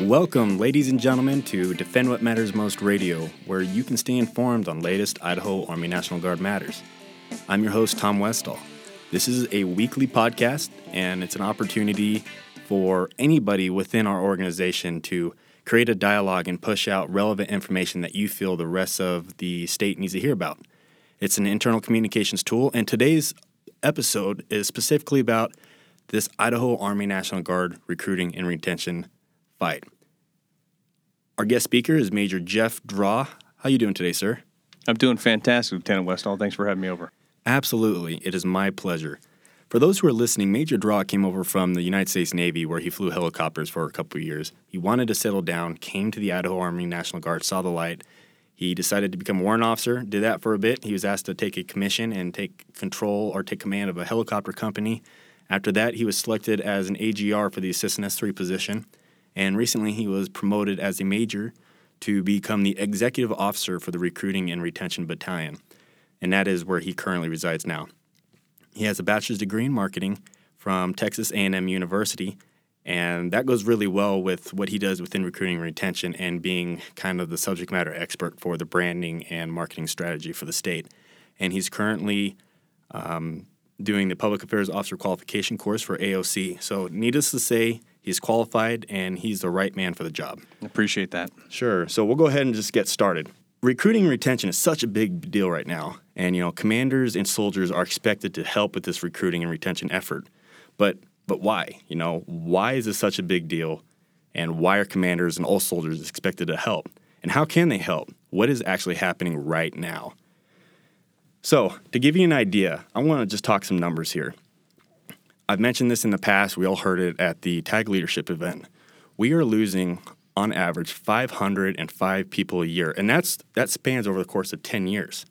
Welcome, ladies and gentlemen, to Defend What Matters Most Radio, where you can stay informed on latest Idaho Army National Guard matters. I'm your host, Tom Westall. This is a weekly podcast, and it's an opportunity for anybody within our organization to create a dialogue and push out relevant information that you feel the rest of the state needs to hear about. It's an internal communications tool, and today's episode is specifically about this Idaho Army National Guard recruiting and retention fight. Our guest speaker is Major Jeff Draw. How you doing today, sir? I'm doing fantastic, Lieutenant Westall. Thanks for having me over. Absolutely. It is my pleasure. For those who are listening, Major Draw came over from the United States Navy where he flew helicopters for a couple of years. He wanted to settle down, came to the Idaho Army National Guard, saw the light. He decided to become a warrant officer, did that for a bit. He was asked to take a commission and take control or take command of a helicopter company. After that, he was selected as an AGR for the Assistant S3 position and recently he was promoted as a major to become the executive officer for the recruiting and retention battalion, and that is where he currently resides now. He has a bachelor's degree in marketing from Texas A&M University, and that goes really well with what he does within recruiting and retention and being kind of the subject matter expert for the branding and marketing strategy for the state. And he's currently um, doing the public affairs officer qualification course for AOC. So, needless to say, He's qualified and he's the right man for the job. Appreciate that. Sure. So we'll go ahead and just get started. Recruiting and retention is such a big deal right now. And you know, commanders and soldiers are expected to help with this recruiting and retention effort. But but why? You know, why is this such a big deal? And why are commanders and all soldiers expected to help? And how can they help? What is actually happening right now? So, to give you an idea, I want to just talk some numbers here. I've mentioned this in the past. We all heard it at the Tag Leadership event. We are losing, on average, 505 people a year, and that's that spans over the course of 10 years.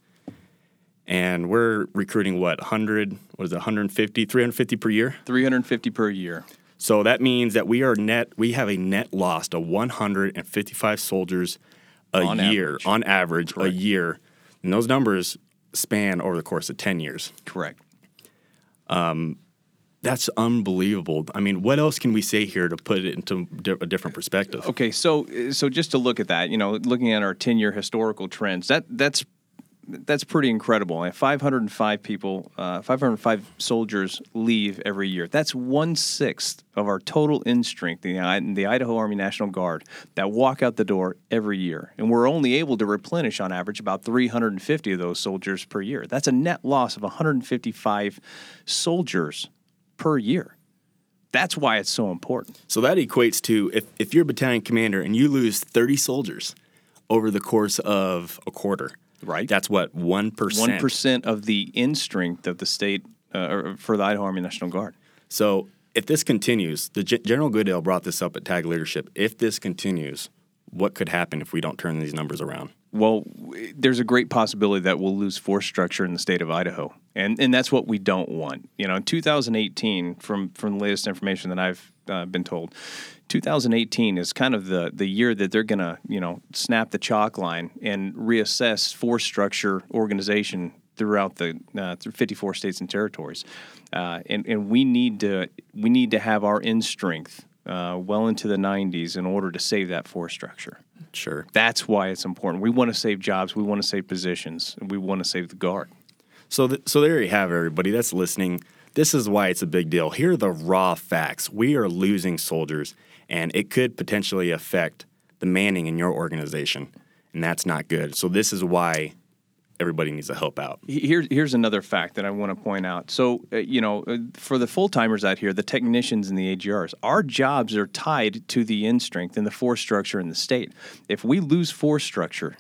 And we're recruiting what 100? What is it? 150, 350 per year? 350 per year. So that means that we are net. We have a net loss of 155 soldiers a on year average. on average Correct. a year, and those numbers span over the course of 10 years. Correct. Um, that's unbelievable. I mean, what else can we say here to put it into di- a different perspective? Okay, so so just to look at that, you know, looking at our 10-year historical trends, that that's that's pretty incredible. 505 people, uh, 505 soldiers leave every year. That's one sixth of our total in strength in the, Idaho Army National Guard that walk out the door every year. And we're only able to replenish on average about 350 of those soldiers per year. That's a net loss of 155 soldiers per year. That's why it's so important. So that equates to if, if you're a battalion commander and you lose 30 soldiers over the course of a quarter, Right. That's what, 1%. One percent of the in strength of the state uh, or for the Idaho Army National Guard. So if this continues, the G- General Goodale brought this up at Tag Leadership. If this continues, what could happen if we don't turn these numbers around? Well, there's a great possibility that we'll lose force structure in the state of Idaho, and and that's what we don't want. You know, in 2018, from from the latest information that I've uh, been told, 2018 is kind of the the year that they're going to you know snap the chalk line and reassess force structure organization throughout the uh, through 54 states and territories, uh, and and we need to we need to have our in strength uh, well into the 90s in order to save that force structure. Sure. That's why it's important. We want to save jobs, we want to save positions, and we want to save the guard. So, th- so there you have it, everybody that's listening. This is why it's a big deal. Here are the raw facts. We are losing soldiers, and it could potentially affect the manning in your organization, and that's not good. So, this is why everybody needs to help out. Here, here's another fact that I want to point out. So, uh, you know, uh, for the full timers out here, the technicians and the AGRs, our jobs are tied to the in strength and the force structure in the state. If we lose force structure,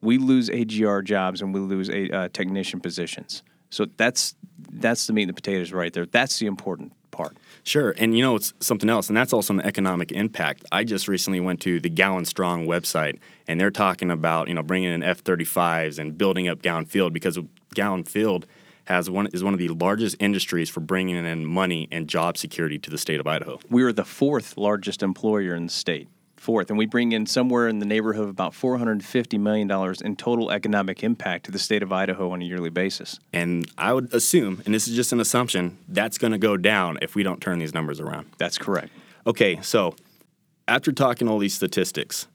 we lose AGR jobs and we lose a, uh, technician positions. So that's that's the meat and the potatoes right there. That's the important part. Sure, and you know it's something else, and that's also an economic impact. I just recently went to the Gowen Strong website, and they're talking about you know bringing in F-35s and building up Gowen Field because Gowen Field has one is one of the largest industries for bringing in money and job security to the state of Idaho. We are the fourth largest employer in the state. Forth, and we bring in somewhere in the neighborhood of about four hundred and fifty million dollars in total economic impact to the state of Idaho on a yearly basis. And I would assume, and this is just an assumption, that's going to go down if we don't turn these numbers around. That's correct. Okay, so after talking all these statistics,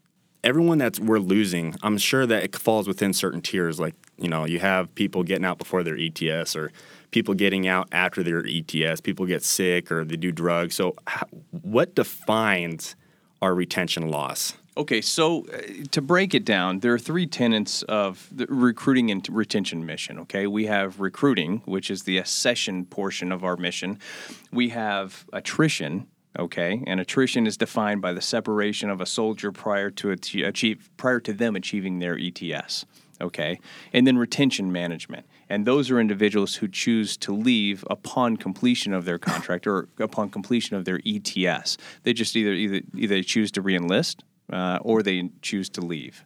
everyone that we're losing, I'm sure that it falls within certain tiers. Like, you know, you have people getting out before their ETS or people getting out after their ETS, people get sick or they do drugs. So, how, what defines our retention loss? Okay, so uh, to break it down, there are three tenets of the recruiting and retention mission. Okay, we have recruiting, which is the accession portion of our mission. We have attrition, okay and attrition is defined by the separation of a soldier prior to achieve prior to them achieving their ETS okay and then retention management and those are individuals who choose to leave upon completion of their contract or upon completion of their ETS they just either either either choose to reenlist uh, or they choose to leave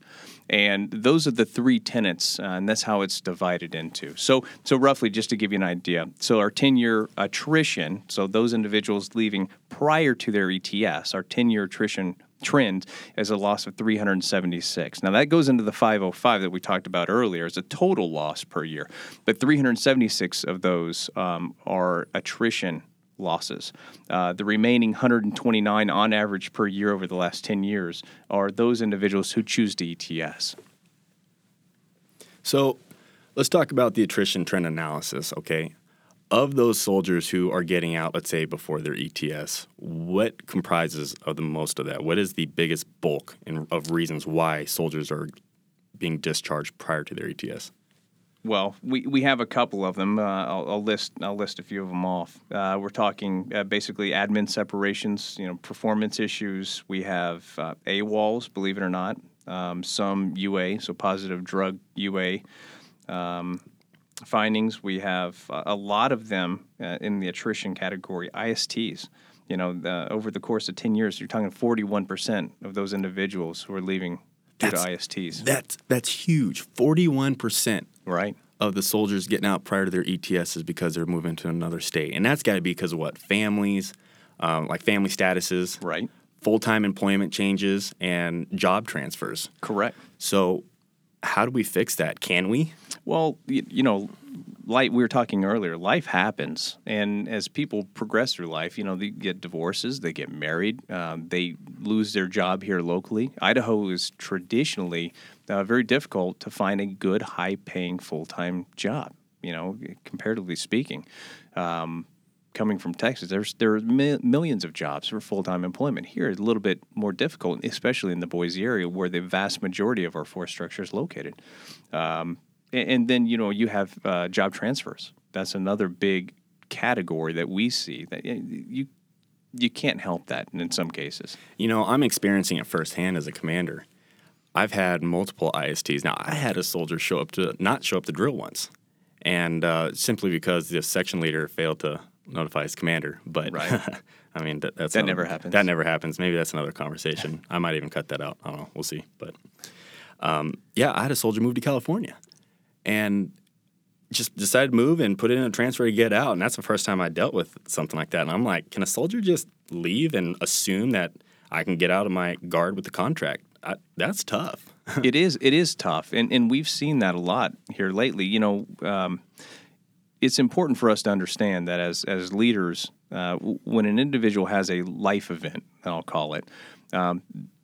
and those are the three tenets, uh, and that's how it's divided into. So, so roughly, just to give you an idea, so our 10-year attrition, so those individuals leaving prior to their ETS, our 10-year attrition trend is a loss of 376. Now that goes into the 505 that we talked about earlier as a total loss per year, but 376 of those um, are attrition losses. Uh, the remaining 129 on average per year over the last 10 years are those individuals who choose to ETS. So let's talk about the attrition trend analysis, okay? Of those soldiers who are getting out, let's say before their ETS, what comprises of the most of that? What is the biggest bulk in, of reasons why soldiers are being discharged prior to their ETS? Well, we, we have a couple of them. Uh, I'll, I'll, list I'll list a few of them off. Uh, we're talking uh, basically admin separations, you know, performance issues. We have uh, AWOLs, believe it or not. Um, some UA, so positive drug UA um, findings. We have a lot of them uh, in the attrition category. ISTs. You know, the, over the course of ten years, you're talking 41 percent of those individuals who are leaving due that's, to ISTs. That's that's huge. Forty-one percent right of the soldiers getting out prior to their ETS is because they're moving to another state, and that's got to be because of what families, um, like family statuses, right, full-time employment changes, and job transfers. Correct. So, how do we fix that? Can we? Well, you, you know, like we were talking earlier, life happens, and as people progress through life, you know, they get divorces, they get married, um, they lose their job here locally. Idaho is traditionally uh, very difficult to find a good, high-paying full-time job. You know, comparatively speaking. Um, coming from Texas, there's there are mi- millions of jobs for full time employment. Here, it's a little bit more difficult, especially in the Boise area, where the vast majority of our force structure is located. Um, and, and, then you know you have uh, job transfers. That's another big category that we see that you you can't help that in some cases. You know, I'm experiencing it firsthand as a commander. I've had multiple ISTs. Now, I had a soldier show up to not show up to drill once, and uh, simply because the section leader failed to notify his commander. But right. I mean, that, that's that never happens. That never happens. Maybe that's another conversation. I might even cut that out. I don't know. We'll see. But um, yeah, I had a soldier move to California, and just decided to move and put in a transfer to get out. And that's the first time I dealt with something like that. And I'm like, can a soldier just leave and assume that I can get out of my guard with the contract? I, that's tough. it is. It is tough, and and we've seen that a lot here lately. You know, um, it's important for us to understand that as as leaders, uh, when an individual has a life event, I'll call it, um,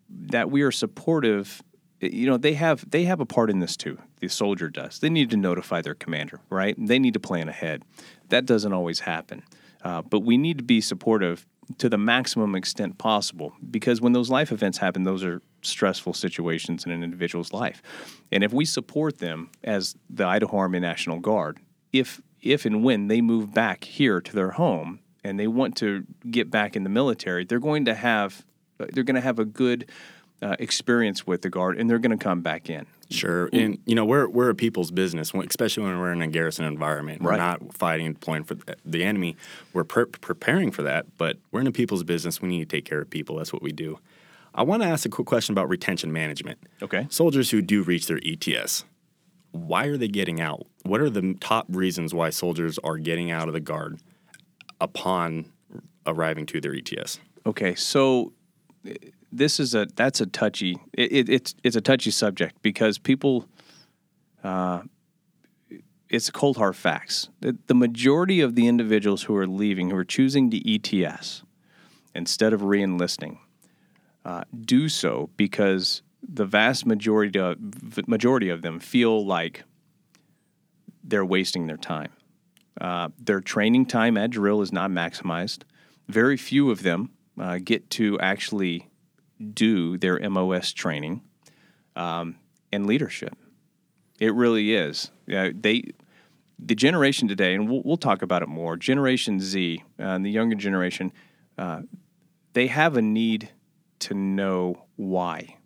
that we are supportive. You know, they have they have a part in this too. The soldier does. They need to notify their commander, right? They need to plan ahead. That doesn't always happen, uh, but we need to be supportive to the maximum extent possible because when those life events happen, those are stressful situations in an individual's life. And if we support them as the Idaho Army National Guard, if if and when they move back here to their home and they want to get back in the military, they're going to have they're going to have a good uh, experience with the guard, and they're going to come back in. Sure, and you know we're we're a people's business, especially when we're in a garrison environment. We're not fighting and deploying for the enemy. We're pre- preparing for that, but we're in a people's business. We need to take care of people. That's what we do. I want to ask a quick question about retention management. Okay, soldiers who do reach their ETS, why are they getting out? What are the top reasons why soldiers are getting out of the guard upon arriving to their ETS? Okay, so this is a that's a touchy it, it, it's it's a touchy subject because people uh, it's cold hard facts. The, the majority of the individuals who are leaving, who are choosing to ETS instead of reenlisting, uh, do so because the vast majority of, majority of them feel like they're wasting their time. Uh, their training time at drill is not maximized. Very few of them uh, get to actually do their MOS training um, and leadership. It really is. Yeah, they the generation today, and we'll, we'll talk about it more. Generation Z uh, and the younger generation, uh, they have a need to know why.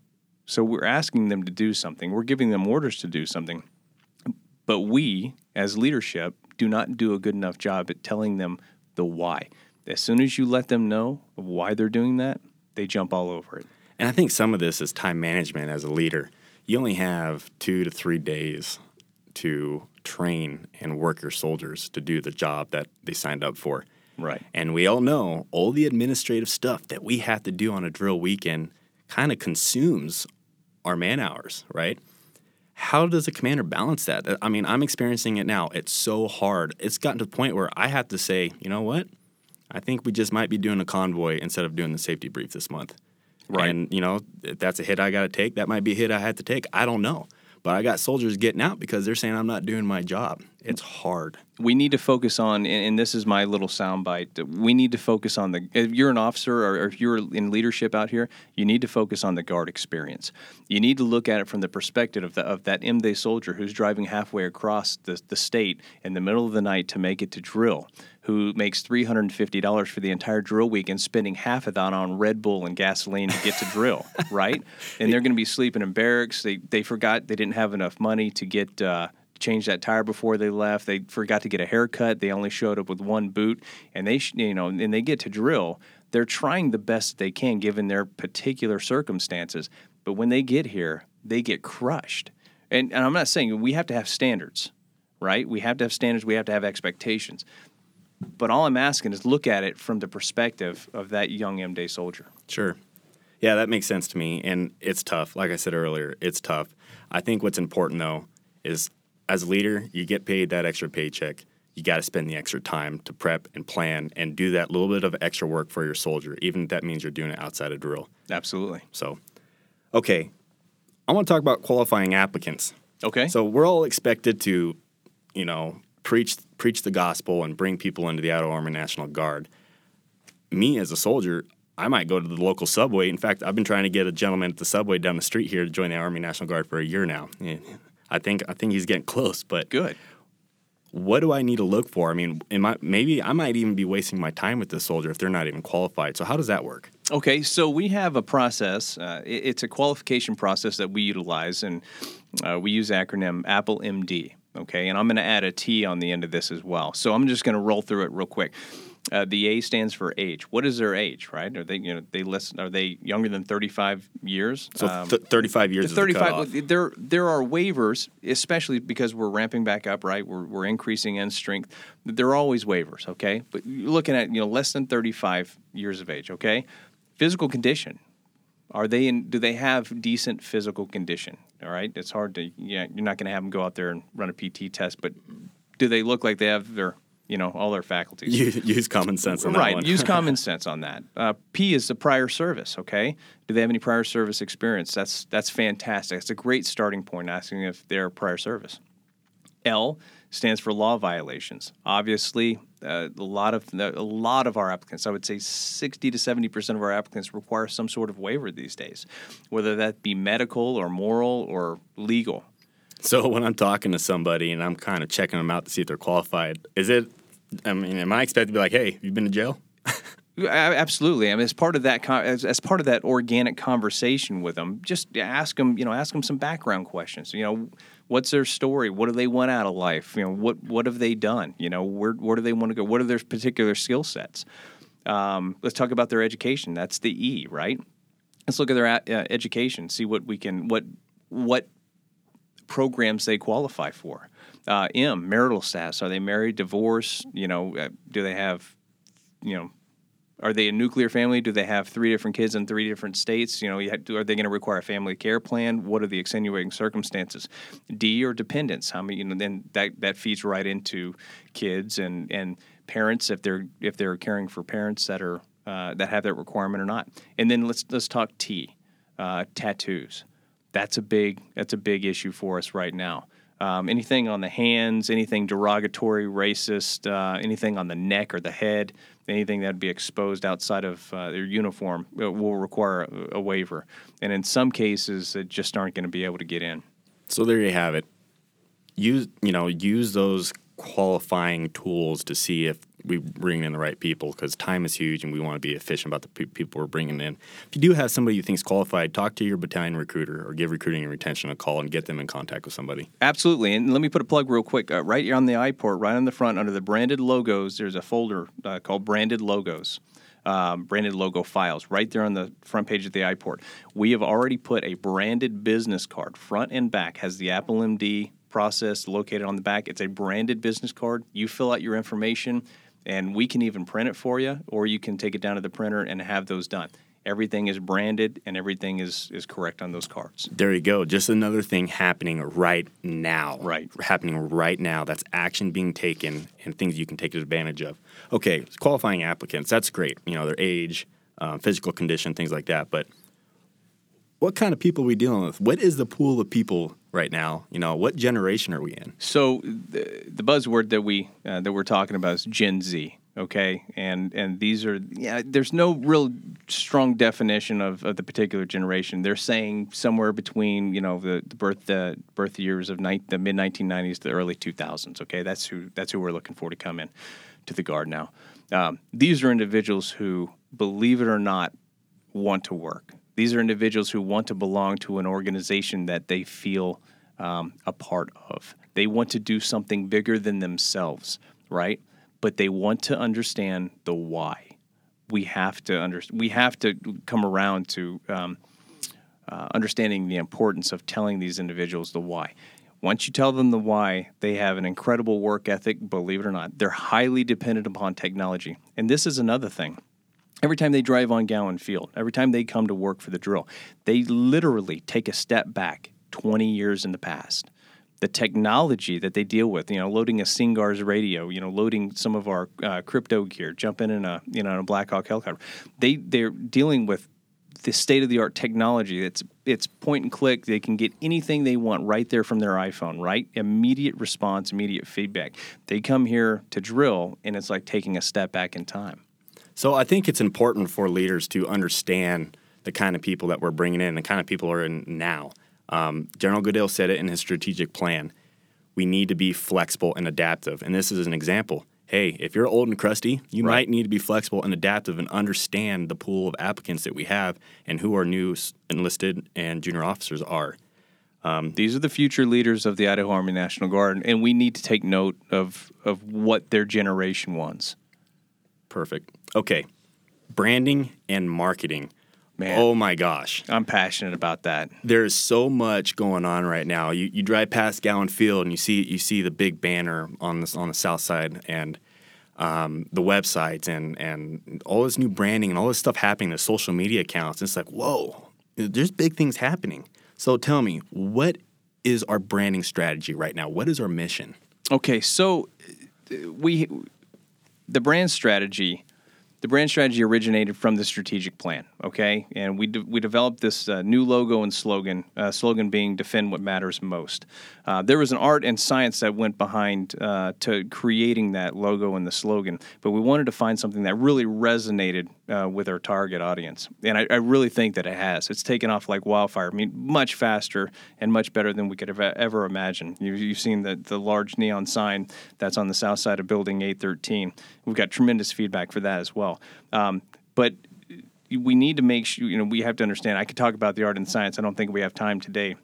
So we're asking them to do something. We're giving them orders to do something, but we, as leadership, do not do a good enough job at telling them the why. As soon as you let them know why they're doing that, they jump all over it. And I think some of this is time management as a leader. You only have two to three days to train and work your soldiers to do the job that they signed up for. Right. And we all know all the administrative stuff that we have to do on a drill weekend kind of consumes our man hours, right? How does a commander balance that? I mean, I'm experiencing it now. It's so hard. It's gotten to the point where I have to say, you know what? I think we just might be doing a convoy instead of doing the safety brief this month. Right. And, you know, if that's a hit I got to take. That might be a hit I had to take. I don't know. But I got soldiers getting out because they're saying I'm not doing my job. It's hard. We need to focus on, and this is my little soundbite. We need to focus on the. If you're an officer or if you're in leadership out here, you need to focus on the guard experience. You need to look at it from the perspective of, the, of that M-Day soldier who's driving halfway across the, the state in the middle of the night to make it to drill who makes $350 for the entire drill week and spending half of that on Red Bull and gasoline to get to drill, right? And they're going to be sleeping in barracks. They, they forgot they didn't have enough money to get uh, change that tire before they left. They forgot to get a haircut. They only showed up with one boot, and they you know and they get to drill. They're trying the best they can given their particular circumstances, but when they get here, they get crushed. And, and I'm not saying we have to have standards, right? We have to have standards. We have to have expectations. But all I'm asking is look at it from the perspective of that young M Day soldier. Sure. Yeah, that makes sense to me. And it's tough. Like I said earlier, it's tough. I think what's important, though, is as a leader, you get paid that extra paycheck. You got to spend the extra time to prep and plan and do that little bit of extra work for your soldier, even if that means you're doing it outside of drill. Absolutely. So, okay. I want to talk about qualifying applicants. Okay. So, we're all expected to, you know, preach preach the gospel and bring people into the Idaho Army National Guard. Me as a soldier, I might go to the local subway. In fact, I've been trying to get a gentleman at the subway down the street here to join the Army National Guard for a year now. I think I think he's getting close, but good. What do I need to look for? I mean, I, maybe I might even be wasting my time with this soldier if they're not even qualified. So how does that work? Okay, so we have a process. Uh, it, it's a qualification process that we utilize, and uh, we use acronym Apple MD. Okay, and I'm going to add a T on the end of this as well. So I'm just going to roll through it real quick. Uh, the A stands for age. What is their age? Right? Are they you know they listen? Are they younger than 35 years? So um, th- 35 years. 35. The there there are waivers, especially because we're ramping back up. Right? We're we're increasing in strength. There are always waivers. Okay, but you're looking at you know less than 35 years of age. Okay, physical condition. Are they in? Do they have decent physical condition? All right, it's hard to. Yeah, you're not going to have them go out there and run a PT test, but do they look like they have their you know all their faculties. Use, use common sense on right, that. Right, use common sense on that. Uh, P is the prior service. Okay, do they have any prior service experience? That's that's fantastic. It's a great starting point. Asking if they're prior service. L stands for law violations. Obviously, uh, a lot of a lot of our applicants, I would say, sixty to seventy percent of our applicants require some sort of waiver these days, whether that be medical or moral or legal. So when I'm talking to somebody and I'm kind of checking them out to see if they're qualified, is it? I mean, am I expected to be like, "Hey, you've been to jail"? Absolutely. I mean, as part of that, as, as part of that organic conversation with them, just ask them, you know, ask them some background questions. You know, what's their story? What do they want out of life? You know, what what have they done? You know, where where do they want to go? What are their particular skill sets? Um, let's talk about their education. That's the E, right? Let's look at their uh, education. See what we can what what programs they qualify for. Uh, M, marital status. Are they married, divorced? You know, uh, do they have, you know, Are they a nuclear family? Do they have three different kids in three different states? You know, you have, are they going to require a family care plan? What are the extenuating circumstances? D or dependents? How many? You know, then that that feeds right into kids and and parents if they're if they're caring for parents that are uh, that have that requirement or not. And then let's let's talk T, uh, tattoos. That's a big that's a big issue for us right now. Um, anything on the hands, anything derogatory, racist, uh, anything on the neck or the head, anything that would be exposed outside of uh, their uniform uh, will require a, a, waiver. And in some cases, it just aren't going to be able to get in. So there you have it. Use you know use those qualifying tools to see if we bring in the right people because time is huge and we want to be efficient about the pe- people we're bringing in. If you do have somebody you think is qualified, talk to your battalion recruiter or give recruiting and retention a call and get them in contact with somebody. Absolutely. And let me put a plug real quick. Uh, right here on the iPort, right on the front, under the branded logos, there's a folder uh, called Branded Logos. Um, branded logo files right there on the front page of the iPort. We have already put a branded business card, front and back, has the Apple MD process located on the back. It's a branded business card. You fill out your information and we can even print it for you, or you can take it down to the printer and have those done. Everything is branded and everything is is correct on those cards. There you go. Just another thing happening right now. Right. Happening right now. That's action being taken and things you can take advantage of. Okay, qualifying applicants. That's great. You know, their age, um, physical condition, things like that. But what kind of people are we dealing with? What is the pool of people right now? You know, what generation are we in? So the, the buzzword that we uh, that we're talking about is Gen Z. Okay, and and these are yeah. There's no real strong definition of, of the particular generation. They're saying somewhere between you know the, the birth the birth years of ni- the mid 1990s to the early 2000s. Okay, that's who that's who we're looking for to come in to the guard now. Um, these are individuals who, believe it or not, want to work. These are individuals who want to belong to an organization that they feel um, a part of. They want to do something bigger than themselves, right? But they want to understand the why. We have to under, We have to come around to um, uh, understanding the importance of telling these individuals the why. Once you tell them the why, they have an incredible work ethic. Believe it or not, they're highly dependent upon technology, and this is another thing Every time they drive on Gowen Field, every time they come to work for the drill, they literally take a step back 20 years in the past. The technology that they deal with, you know, loading a SINCGARS radio, you know, loading some of our uh, crypto gear, jumping in a, you know, in a Blackhawk helicopter, they they're dealing with the state of the art technology. It's it's point and click. They can get anything they want right there from their iPhone. Right, immediate response, immediate feedback. They come here to drill, and it's like taking a step back in time. So I think it's important for leaders to understand the kind of people that we're bringing in, the kind of people are in now. Um, General Goodale said it in his strategic plan. We need to be flexible and adaptive. And this is an example. Hey, if you're old and crusty, you right. might need to be flexible and adaptive and understand the pool of applicants that we have and who our new enlisted and junior officers are. Um, These are the future leaders of the Idaho Army National Guard, and we need to take note of, of what their generation wants. Perfect. Okay. Branding and marketing. Man, oh my gosh. I'm passionate about that. There's so much going on right now. You, you drive past Gowen Field and you see you see the big banner on this on the south side and um, the websites and and all this new branding and all this stuff happening, the social media accounts. It's like, whoa, there's big things happening. So tell me, what is our branding strategy right now? What is our mission? Okay, so uh, we the brand strategy the brand strategy originated from the strategic plan, okay? And we, de- we developed this uh, new logo and slogan, uh, slogan being defend what matters most. Uh, there was an art and science that went behind uh, to creating that logo and the slogan, but we wanted to find something that really resonated uh, with our target audience. And I, I, really think that it has. It's taken off like wildfire. I mean, much faster and much better than we could have ever imagined. You, you've seen the, the large neon sign that's on the south side of Building 813. We've got tremendous feedback for that as well. Um, but we need to make sure, you know, we have to understand. I could talk about the art and science. I don't think we have time today,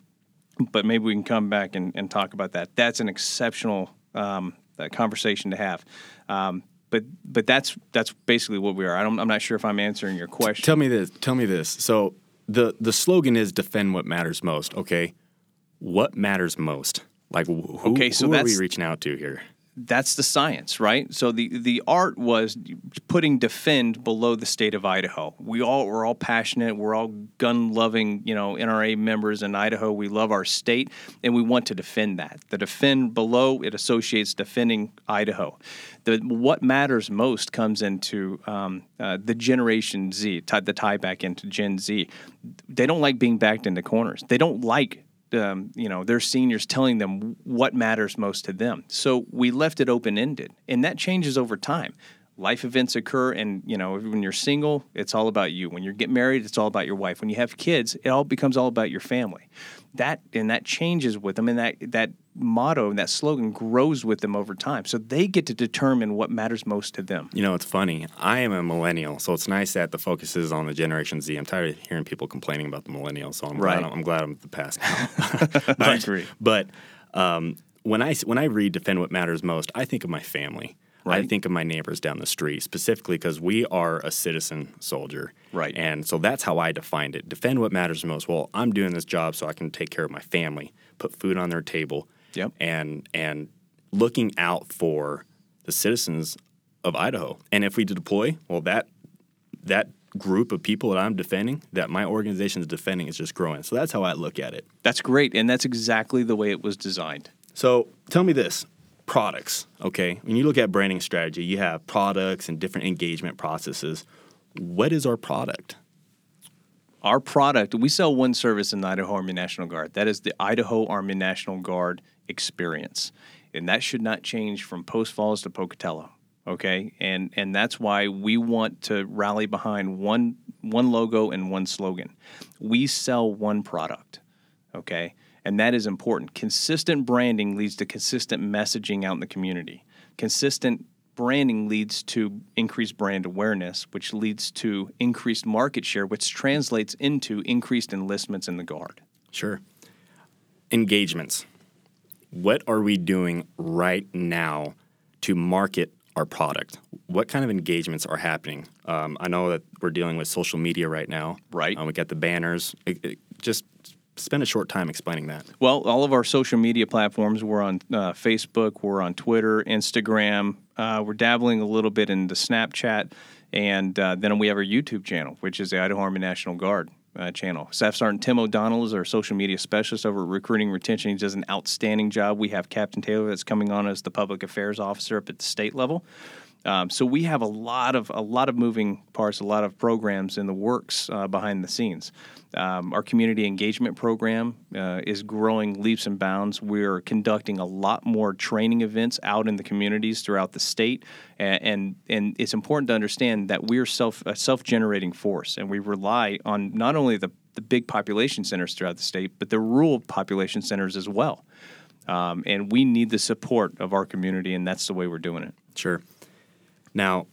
but maybe we can come back and, and talk about that. That's an exceptional um, uh, conversation to have. Um, but but that's that's basically what we are. I am not sure if I'm answering your question. Tell me this. Tell me this. So the the slogan is defend what matters most. Okay, what matters most? Like who, okay, so who are we reaching out to here? that's the science, right? So the the art was putting defend below the state of Idaho. We all we're all passionate. We're all gun loving, you know, NRA members in Idaho. We love our state, and we want to defend that. The defend below it associates defending Idaho. The what matters most comes into um, uh, the Generation Z, tie, the tie back into Gen Z. They don't like being backed into corners. They don't like um, you know their seniors telling them what matters most to them. So we left it open ended, and that changes over time. Life events occur, and you know when you're single, it's all about you. When you get married, it's all about your wife. When you have kids, it all becomes all about your family. That and that changes with them, and that that motto and that slogan grows with them over time. So they get to determine what matters most to them. You know, it's funny. I am a millennial, so it's nice that the focus is on the Generation Z. I'm tired of hearing people complaining about the millennials, so I'm Right. glad I'm, glad I'm the past now. I agree. But um, when I when I read "Defend What Matters Most," I think of my family. I think of my neighbors down the street, specifically because we are a citizen soldier. Right. And so that's how I defined it. Defend what matters most. Well, I'm doing this job so I can take care of my family, put food on their table, Yep. and and looking out for the citizens of Idaho. And if we deploy, well, that that group of people that I'm defending, that my organization is defending, is just growing. So that's how I look at it. That's great, and that's exactly the way it was designed. So tell me this products, okay? When you look at branding strategy, you have products and different engagement processes. What is our product? Our product, we sell one service in the Idaho Army National Guard. That is the Idaho Army National Guard experience. And that should not change from Post Falls to Pocatello. Okay? And and that's why we want to rally behind one one logo and one slogan. We sell one product. Okay? And that is important. Consistent branding leads to consistent messaging out in the community. Consistent branding leads to increased brand awareness, which leads to increased market share, which translates into increased enlistments in the Guard. Sure. Engagements. What are we doing right now to market our product? What kind of engagements are happening? Um, I know that we're dealing with social media right now. Right. Um, we got the banners. It- it- just spend a short time explaining that. Well, all of our social media platforms, we're on uh, Facebook, we're on Twitter, Instagram, uh, we're dabbling a little bit into Snapchat, and uh, then we have our YouTube channel, which is the Idaho Army National Guard. Uh, channel. Staff Sergeant Tim O'Donnell is our social media specialist over Recruiting Retention. He does an outstanding job. We have Captain Taylor that's coming on as the public affairs officer up at the state level. Um, so we have a lot of a lot of moving parts, a lot of programs in the works uh, behind the scenes. Um, our community engagement program uh, is growing leaps and bounds. We're conducting a lot more training events out in the communities throughout the state, and and, and it's important to understand that we're self a self generating force, and we rely on not only the the big population centers throughout the state, but the rural population centers as well. Um, and we need the support of our community, and that's the way we're doing it. Sure. Now,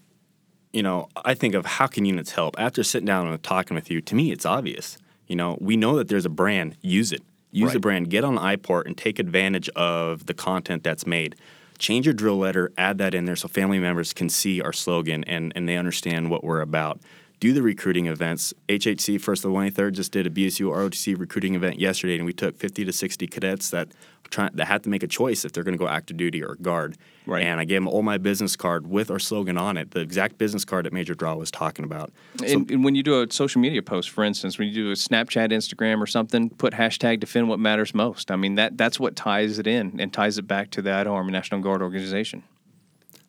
you know, I think of how can units help? After sitting down and talking with you, to me, it's obvious. You know, we know that there's a brand. Use it. Use the brand. Get on iPort and take advantage of the content that's made. Change your drill letter. Add that in there so family members can see our slogan and, and they understand what we're about. Do the recruiting events. HHC First of the 23rd just did a BSU ROTC recruiting event yesterday, and we took 50 to 60 cadets that try, that had to make a choice if they're going to go active duty or guard. Right. And I gave them all my business card with our slogan on it, the exact business card that Major Draw was talking about. So, and, and when you do a social media post, for instance, when you do a Snapchat, Instagram, or something, put hashtag defend what matters most. I mean that that's what ties it in and ties it back to the Idaho Army National Guard organization.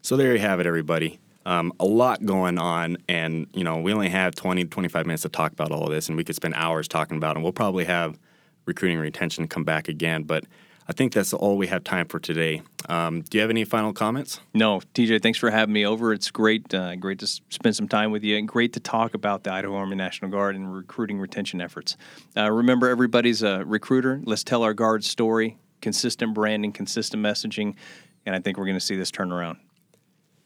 so there you have it, everybody. Um, a lot going on, and you know we only have 20, 25 minutes to talk about all of this, and we could spend hours talking about it. And we'll probably have recruiting and retention come back again, but I think that's all we have time for today. Um, do you have any final comments? No, TJ, thanks for having me over. It's great, uh, great to spend some time with you, and great to talk about the Idaho Army National Guard and recruiting retention efforts. Uh, remember, everybody's a recruiter. Let's tell our guard story. Consistent branding, consistent messaging, and I think we're going to see this turn around.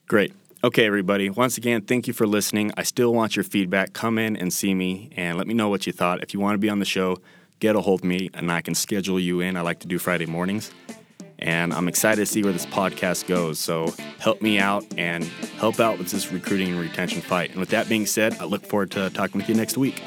Great. Okay, everybody. Once again, thank you for listening. I still want your feedback. Come in and see me and let me know what you thought. If you want to be on the show, get a hold of me and I can schedule you in. I like to do Friday mornings. And I'm excited to see where this podcast goes. So help me out and help out with this recruiting and retention fight. And with that being said, I look forward to talking with you next week.